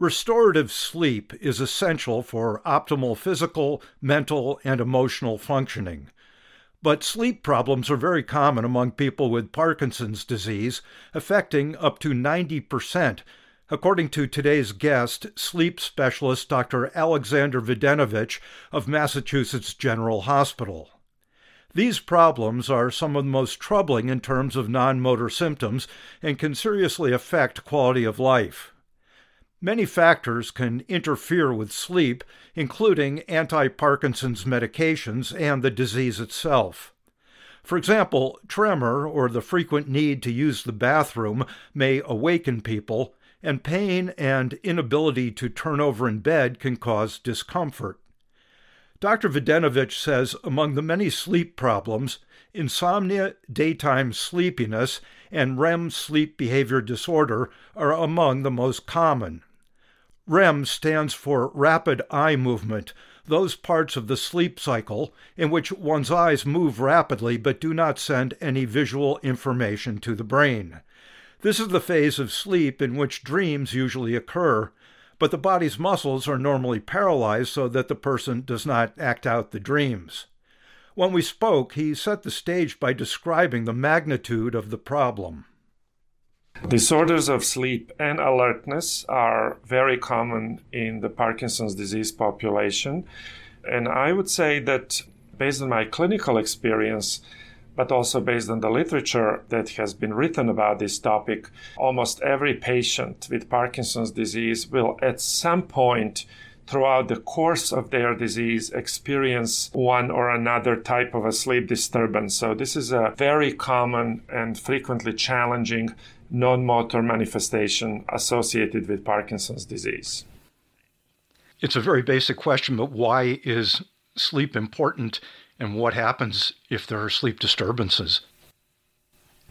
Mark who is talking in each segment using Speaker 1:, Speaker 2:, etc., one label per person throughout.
Speaker 1: Restorative sleep is essential for optimal physical, mental, and emotional functioning. But sleep problems are very common among people with Parkinson's disease, affecting up to 90%, according to today's guest, sleep specialist Dr. Aleksandar Videnovic of Massachusetts General Hospital. These problems are some of the most troubling in terms of non motor symptoms and can seriously affect quality of life. Many factors can interfere with sleep, including anti Parkinson's medications and the disease itself. For example, tremor or the frequent need to use the bathroom may awaken people, and pain and inability to turn over in bed can cause discomfort. Dr. Videnovic says among the many sleep problems, insomnia, daytime sleepiness, and REM sleep behavior disorder are among the most common. REM stands for rapid eye movement, those parts of the sleep cycle in which one's eyes move rapidly but do not send any visual information to the brain. This is the phase of sleep in which dreams usually occur, but the body's muscles are normally paralyzed so that the person does not act out the dreams. When we spoke, he set the stage by describing the magnitude of the problem.
Speaker 2: Disorders of sleep and alertness are very common in the Parkinson's disease population. And I would say that based on my clinical experience, but also based on the literature that has been written about this topic, almost every patient with Parkinson's disease will at some point throughout the course of their disease experience one or another type of a sleep disturbance. So this is a very common and frequently challenging non motor manifestation associated with Parkinson's disease.
Speaker 1: It's a very basic question, but why is sleep important and what happens if there are sleep disturbances?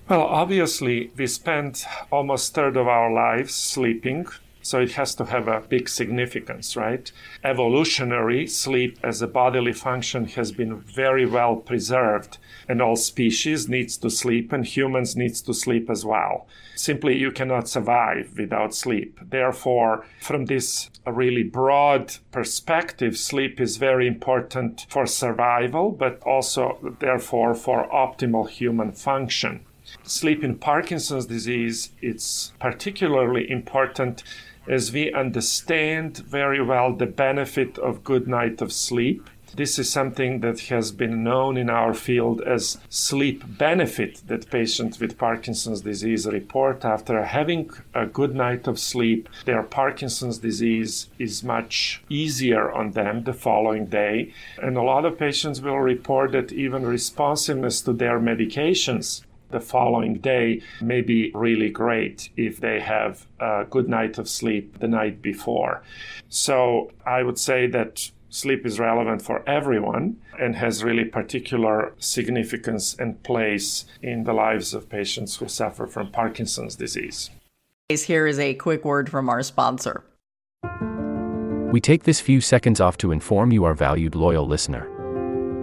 Speaker 2: Well, obviously, we spend almost third of our lives sleeping, so it has to have a big significance, right? Evolutionary sleep as a bodily function has been very well preserved, and all species needs to sleep, and humans needs to sleep as well. Simply, you cannot survive without sleep. Therefore, from this really broad perspective, sleep is very important for survival, but also, therefore, for optimal human function. Sleep in Parkinson's disease, it's particularly important as we understand very well the benefit of good night of sleep. This is something that has been known in our field as sleep benefit that patients with Parkinson's disease report after having a good night of sleep. Their Parkinson's disease is much easier on them the following day. And a lot of patients will report that even responsiveness to their medications the following day may be really great if they have a good night of sleep the night before. So I would say that sleep is relevant for everyone and has really particular significance and place in the lives of patients who suffer from Parkinson's disease.
Speaker 3: Here is a quick word from our sponsor.
Speaker 4: We take this few seconds off to inform you, our valued loyal listener,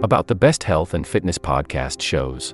Speaker 4: about the best health and fitness podcast shows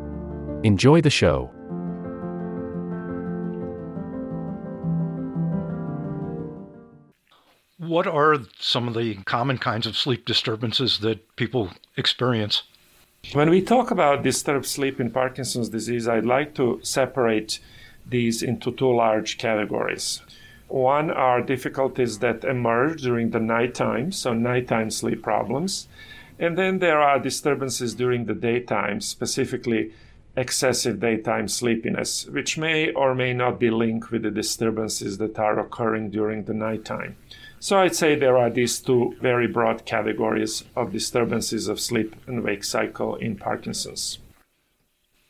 Speaker 4: Enjoy the show.
Speaker 5: What are some of the common kinds of sleep disturbances that people experience?
Speaker 2: When we talk about disturbed sleep in Parkinson's disease, I'd like to separate these into two large categories. One are difficulties that emerge during the nighttime, so nighttime sleep problems. And then there are disturbances during the daytime, specifically excessive daytime sleepiness, which may or may not be linked with the disturbances that are occurring during the nighttime. So I'd say there are these two very broad categories of disturbances of sleep and wake cycle in Parkinson's.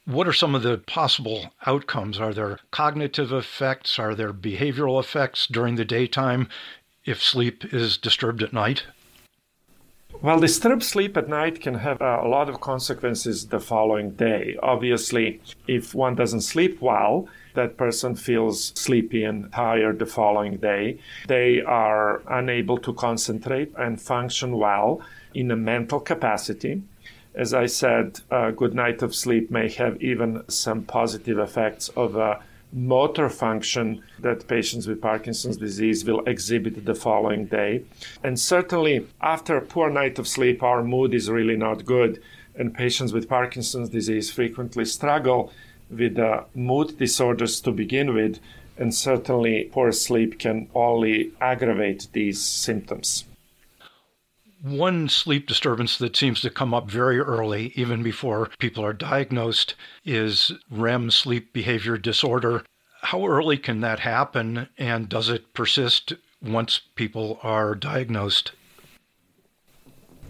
Speaker 5: What are some of the possible outcomes? Are there cognitive effects? Are there behavioral effects during the daytime if sleep is disturbed at night?
Speaker 2: Well, disturbed sleep at night can have uh, a lot of consequences the following day. Obviously, if one doesn't sleep well, that person feels sleepy and tired the following day. They are unable to concentrate and function well in a mental capacity. As I said, a good night of sleep may have even some positive effects of a motor function that patients with Parkinson's disease will exhibit the following day. And certainly, after a poor night of sleep, our mood is really not good. And patients with Parkinson's disease frequently struggle with uh, mood disorders to begin with. And certainly, poor sleep can only aggravate these symptoms.
Speaker 5: One sleep disturbance that seems to come up very early, even before people are diagnosed, is REM sleep behavior disorder. How early can that happen, and does it persist once people are diagnosed?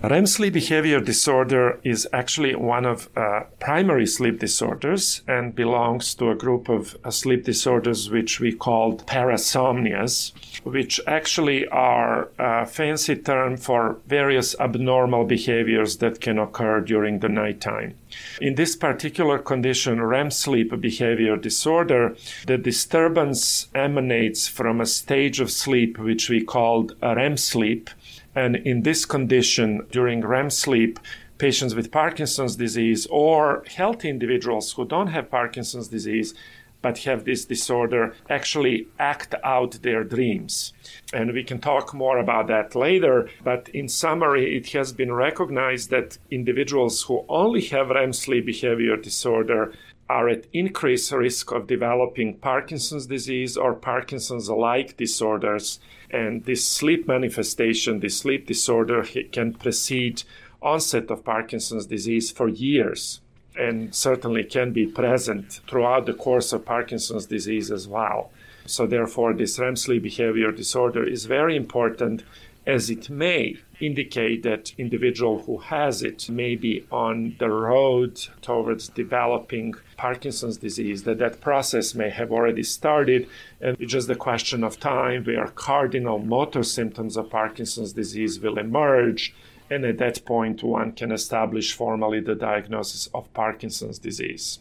Speaker 2: REM sleep behavior disorder is actually one of uh, primary sleep disorders and belongs to a group of uh, sleep disorders which we called parasomnias, which actually are a fancy term for various abnormal behaviors that can occur during the nighttime. In this particular condition, REM sleep behavior disorder, the disturbance emanates from a stage of sleep which we called REM sleep and in this condition, during REM sleep, patients with Parkinson's disease or healthy individuals who don't have Parkinson's disease but have this disorder actually act out their dreams. And we can talk more about that later. But in summary, it has been recognized that individuals who only have REM sleep behavior disorder are at increased risk of developing Parkinson's disease or Parkinson's like disorders. And this sleep manifestation, this sleep disorder, can precede onset of Parkinson's disease for years and certainly can be present throughout the course of Parkinson's disease as well. So, therefore, this REM sleep behavior disorder is very important as it may indicate that individual who has it may be on the road towards developing Parkinson's disease, that that process may have already started, and it's just a question of time where cardinal motor symptoms of Parkinson's disease will emerge and at that point one can establish formally the diagnosis of Parkinson's disease.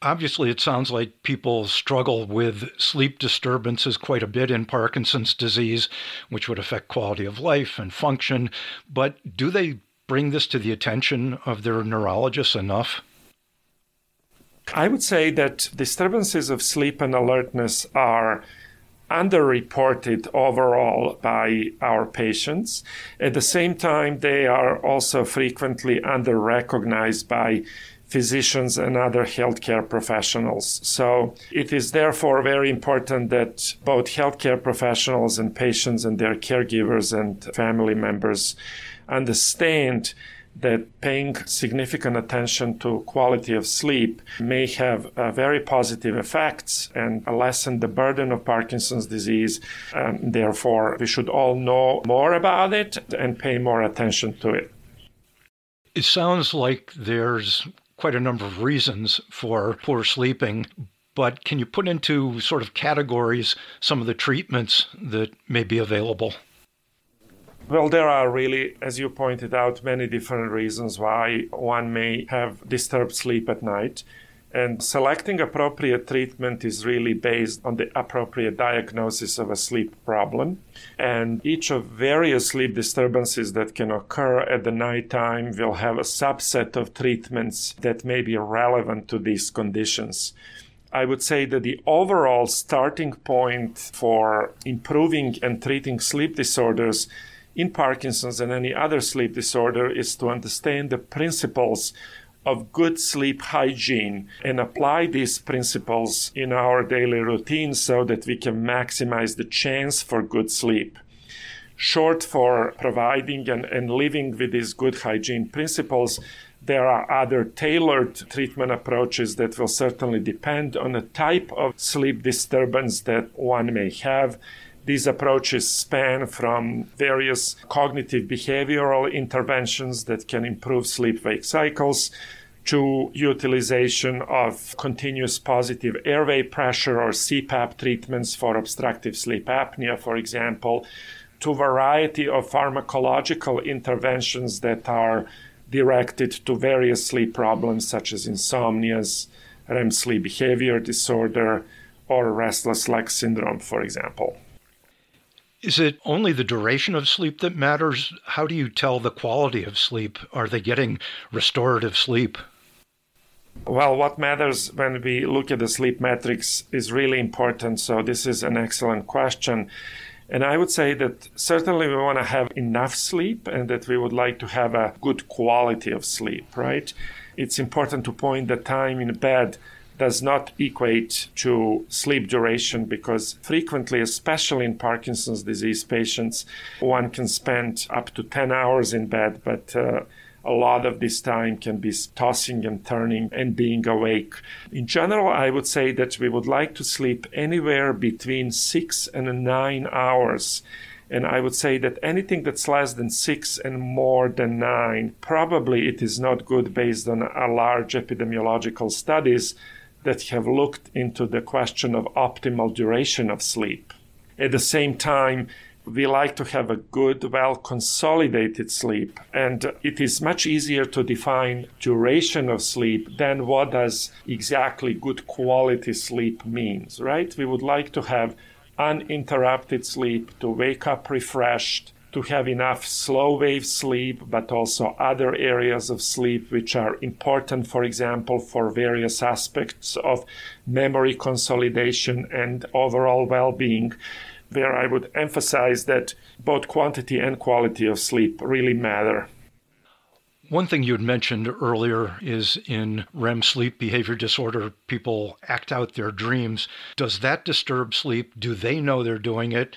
Speaker 5: Obviously, it sounds like people struggle with sleep disturbances quite a bit in Parkinson's disease, which would affect quality of life and function. But do they bring this to the attention of their neurologists enough?
Speaker 2: I would say that disturbances of sleep and alertness are underreported overall by our patients. At the same time, they are also frequently underrecognized by physicians and other healthcare professionals. So it is therefore very important that both healthcare professionals and patients and their caregivers and family members understand that paying significant attention to quality of sleep may have uh, very positive effects and lessen the burden of Parkinson's disease. Um, therefore, we should all know more about it and pay more attention to it.
Speaker 5: It sounds like there's quite a number of reasons for poor sleeping, but can you put into sort of categories some of the treatments that may be available?
Speaker 2: Well, there are really, as you pointed out, many different reasons why one may have disturbed sleep at night. And selecting appropriate treatment is really based on the appropriate diagnosis of a sleep problem. And each of various sleep disturbances that can occur at the nighttime will have a subset of treatments that may be relevant to these conditions. I would say that the overall starting point for improving and treating sleep disorders in Parkinson's and any other sleep disorder is to understand the principles of good sleep hygiene and apply these principles in our daily routine so that we can maximize the chance for good sleep. Short for providing and, and living with these good hygiene principles, there are other tailored treatment approaches that will certainly depend on the type of sleep disturbance that one may have these approaches span from various cognitive behavioral interventions that can improve sleep wake cycles to utilization of continuous positive airway pressure or CPAP treatments for obstructive sleep apnea, for example, to variety of pharmacological interventions that are directed to various sleep problems such as insomnias, REM sleep behavior disorder, or restless leg syndrome, for example.
Speaker 5: Is it only the duration of sleep that matters? How do you tell the quality of sleep? Are they getting restorative sleep?
Speaker 2: Well, what matters when we look at the sleep metrics is really important. So, this is an excellent question. And I would say that certainly we want to have enough sleep and that we would like to have a good quality of sleep, right? It's important to point the time in bed does not equate to sleep duration because frequently, especially in Parkinson's disease patients, one can spend up to 10 hours in bed, but uh, a lot of this time can be tossing and turning and being awake. In general, I would say that we would like to sleep anywhere between six and nine hours. And I would say that anything that's less than six and more than nine, probably it is not good based on a large epidemiological studies that have looked into the question of optimal duration of sleep. At the same time, we like to have a good, well consolidated sleep. And it is much easier to define duration of sleep than what does exactly good quality sleep means, right? We would like to have uninterrupted sleep, to wake up refreshed, to have enough slow wave sleep, but also other areas of sleep which are important, for example, for various aspects of memory consolidation and overall well being. Where I would emphasize that both quantity and quality of sleep really matter.
Speaker 5: One thing you had mentioned earlier is in REM sleep behavior disorder, people act out their dreams. Does that disturb sleep? Do they know they're doing it?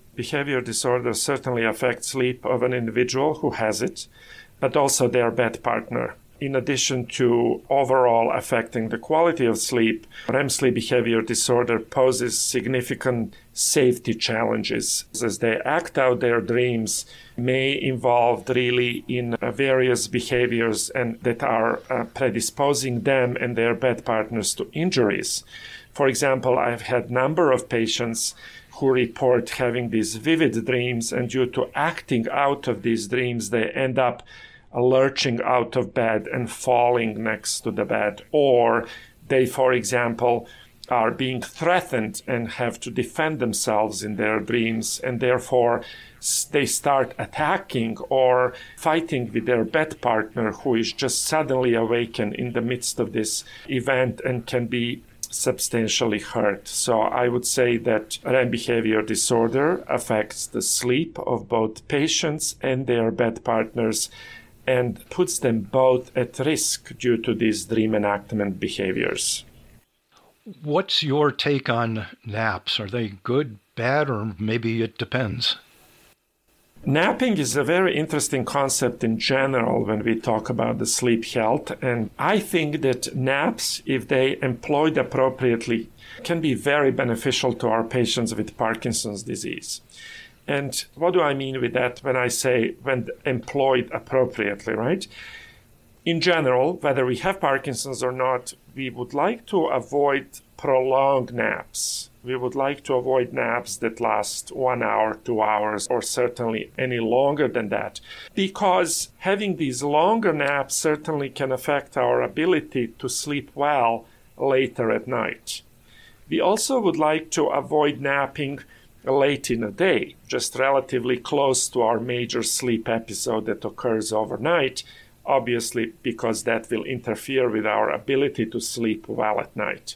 Speaker 2: behavior disorder certainly affects sleep of an individual who has it, but also their bed partner in addition to overall affecting the quality of sleep, REM sleep behavior disorder poses significant safety challenges as they act out their dreams may involve really in various behaviors and that are uh, predisposing them and their bed partners to injuries. For example, I've had number of patients who report having these vivid dreams and due to acting out of these dreams they end up lurching out of bed and falling next to the bed, or they, for example, are being threatened and have to defend themselves in their dreams, and therefore they start attacking or fighting with their bed partner who is just suddenly awakened in the midst of this event and can be substantially hurt. So I would say that REM behavior disorder affects the sleep of both patients and their bed partners and puts them both at risk due to these dream enactment behaviors.
Speaker 5: What's your take on naps? Are they good, bad, or maybe it depends?
Speaker 2: Napping is a very interesting concept in general when we talk about the sleep health. And I think that naps, if they employed appropriately, can be very beneficial to our patients with Parkinson's disease. And what do I mean with that when I say when employed appropriately, right? In general, whether we have Parkinson's or not, we would like to avoid prolonged naps. We would like to avoid naps that last one hour, two hours, or certainly any longer than that, because having these longer naps certainly can affect our ability to sleep well later at night. We also would like to avoid napping late in the day, just relatively close to our major sleep episode that occurs overnight, obviously, because that will interfere with our ability to sleep well at night.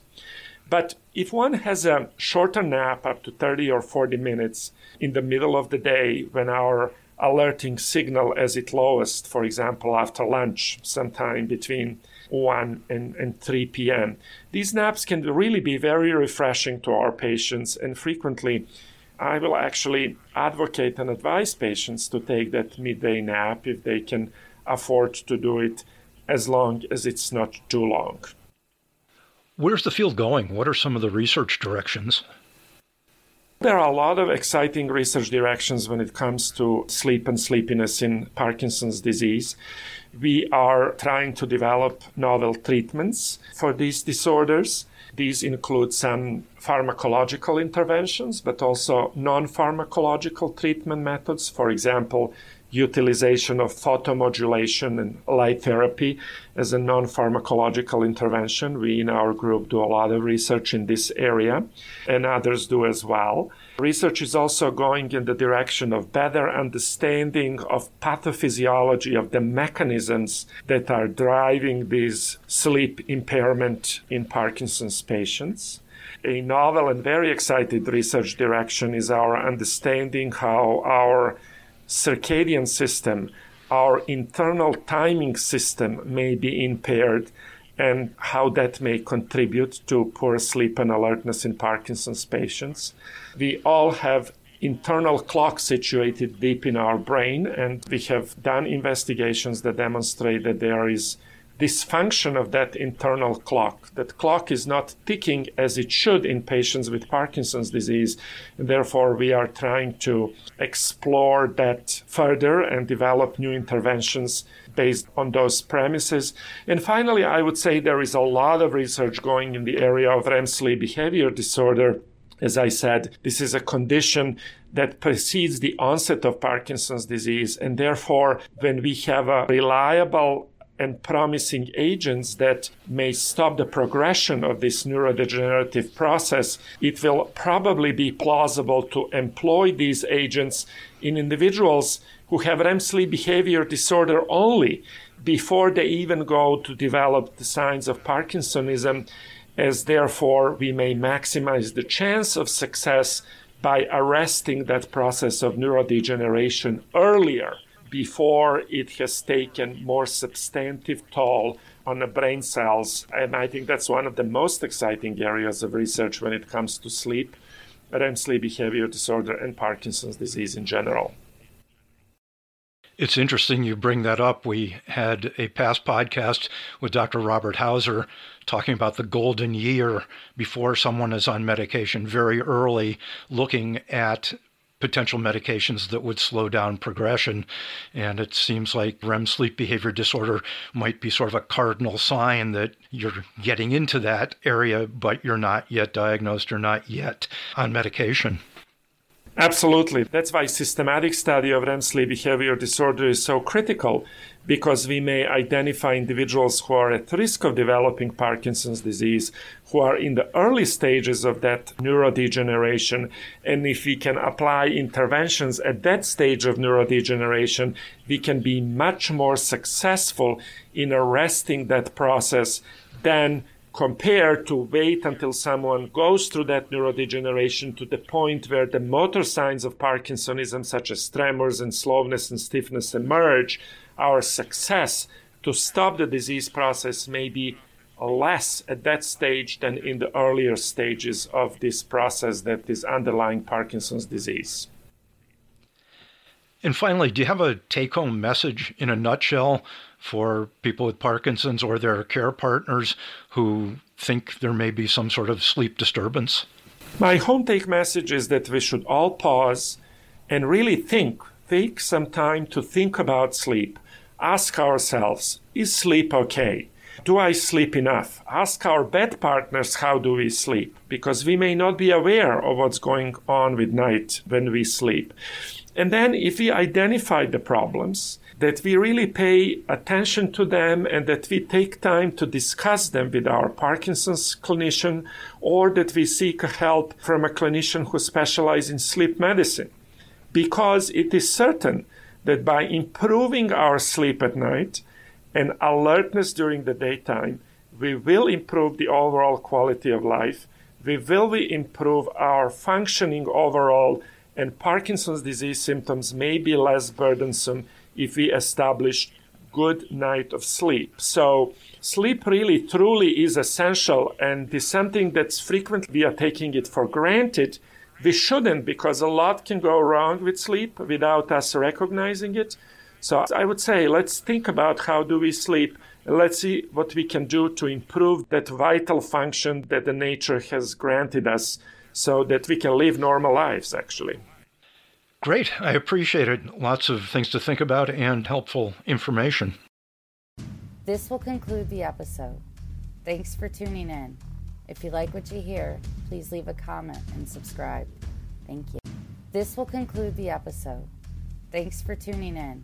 Speaker 2: But if one has a shorter nap, up to 30 or 40 minutes in the middle of the day when our alerting signal is at lowest, for example, after lunch, sometime between 1 and, and 3 p.m., these naps can really be very refreshing to our patients and frequently I will actually advocate and advise patients to take that midday nap if they can afford to do it as long as it's not too long.
Speaker 5: Where's the field going? What are some of the research directions?
Speaker 2: There are a lot of exciting research directions when it comes to sleep and sleepiness in Parkinson's disease. We are trying to develop novel treatments for these disorders These include some pharmacological interventions, but also non pharmacological treatment methods. For example, utilization of photomodulation and light therapy as a non pharmacological intervention. We in our group do a lot of research in this area, and others do as well. Research is also going in the direction of better understanding of pathophysiology of the mechanisms that are driving this sleep impairment in Parkinson's patients a novel and very excited research direction is our understanding how our circadian system, our internal timing system may be impaired and how that may contribute to poor sleep and alertness in Parkinson's patients. We all have internal clock situated deep in our brain, and we have done investigations that demonstrate that there is dysfunction of that internal clock. That clock is not ticking as it should in patients with Parkinson's disease. And therefore, we are trying to explore that further and develop new interventions based on those premises. And finally, I would say there is a lot of research going in the area of REM sleep behavior disorder. As I said, this is a condition that precedes the onset of Parkinson's disease. And therefore, when we have a reliable and promising agents that may stop the progression of this neurodegenerative process, it will probably be plausible to employ these agents in individuals who have REM sleep behavior disorder only before they even go to develop the signs of Parkinsonism, as therefore we may maximize the chance of success by arresting that process of neurodegeneration earlier before it has taken more substantive toll on the brain cells. And I think that's one of the most exciting areas of research when it comes to sleep, REM sleep behavior disorder, and Parkinson's disease in general.
Speaker 5: It's interesting you bring that up. We had a past podcast with Dr. Robert Hauser talking about the golden year before someone is on medication very early, looking at potential medications that would slow down progression. And it seems like REM sleep behavior disorder might be sort of a cardinal sign that you're getting into that area, but you're not yet diagnosed or not yet on medication.
Speaker 2: Absolutely. That's why systematic study of REM sleep behavior disorder is so critical because we may identify individuals who are at risk of developing Parkinson's disease, who are in the early stages of that neurodegeneration. And if we can apply interventions at that stage of neurodegeneration, we can be much more successful in arresting that process than compared to wait until someone goes through that neurodegeneration to the point where the motor signs of Parkinsonism, such as tremors and slowness and stiffness, emerge, our success to stop the disease process may be less at that stage than in the earlier stages of this process that is underlying Parkinson's disease.
Speaker 5: And finally, do you have a take home message in a nutshell for people with Parkinson's or their care partners who think there may be some sort of sleep disturbance?
Speaker 2: My home take message is that we should all pause and really think, take some time to think about sleep. Ask ourselves, is sleep okay? Do I sleep enough? Ask our bed partners how do we sleep because we may not be aware of what's going on with night when we sleep. And then if we identify the problems, that we really pay attention to them and that we take time to discuss them with our Parkinson's clinician or that we seek help from a clinician who specializes in sleep medicine. Because it is certain that by improving our sleep at night and alertness during the daytime, we will improve the overall quality of life. We will improve our functioning overall, and Parkinson's disease symptoms may be less burdensome if we establish good night of sleep. So sleep really truly is essential and is something that's frequently we are taking it for granted. We shouldn't because a lot can go wrong with sleep without us recognizing it. So I would say let's think about how do we sleep let's see what we can do to improve that vital function that the nature has granted us so that we can live normal lives actually.
Speaker 5: Great. I appreciate it. Lots of things to think about and helpful information.
Speaker 6: This will conclude the episode. Thanks for tuning in. If you like what you hear, please leave a comment and subscribe. Thank you. This will conclude the episode. Thanks for tuning in.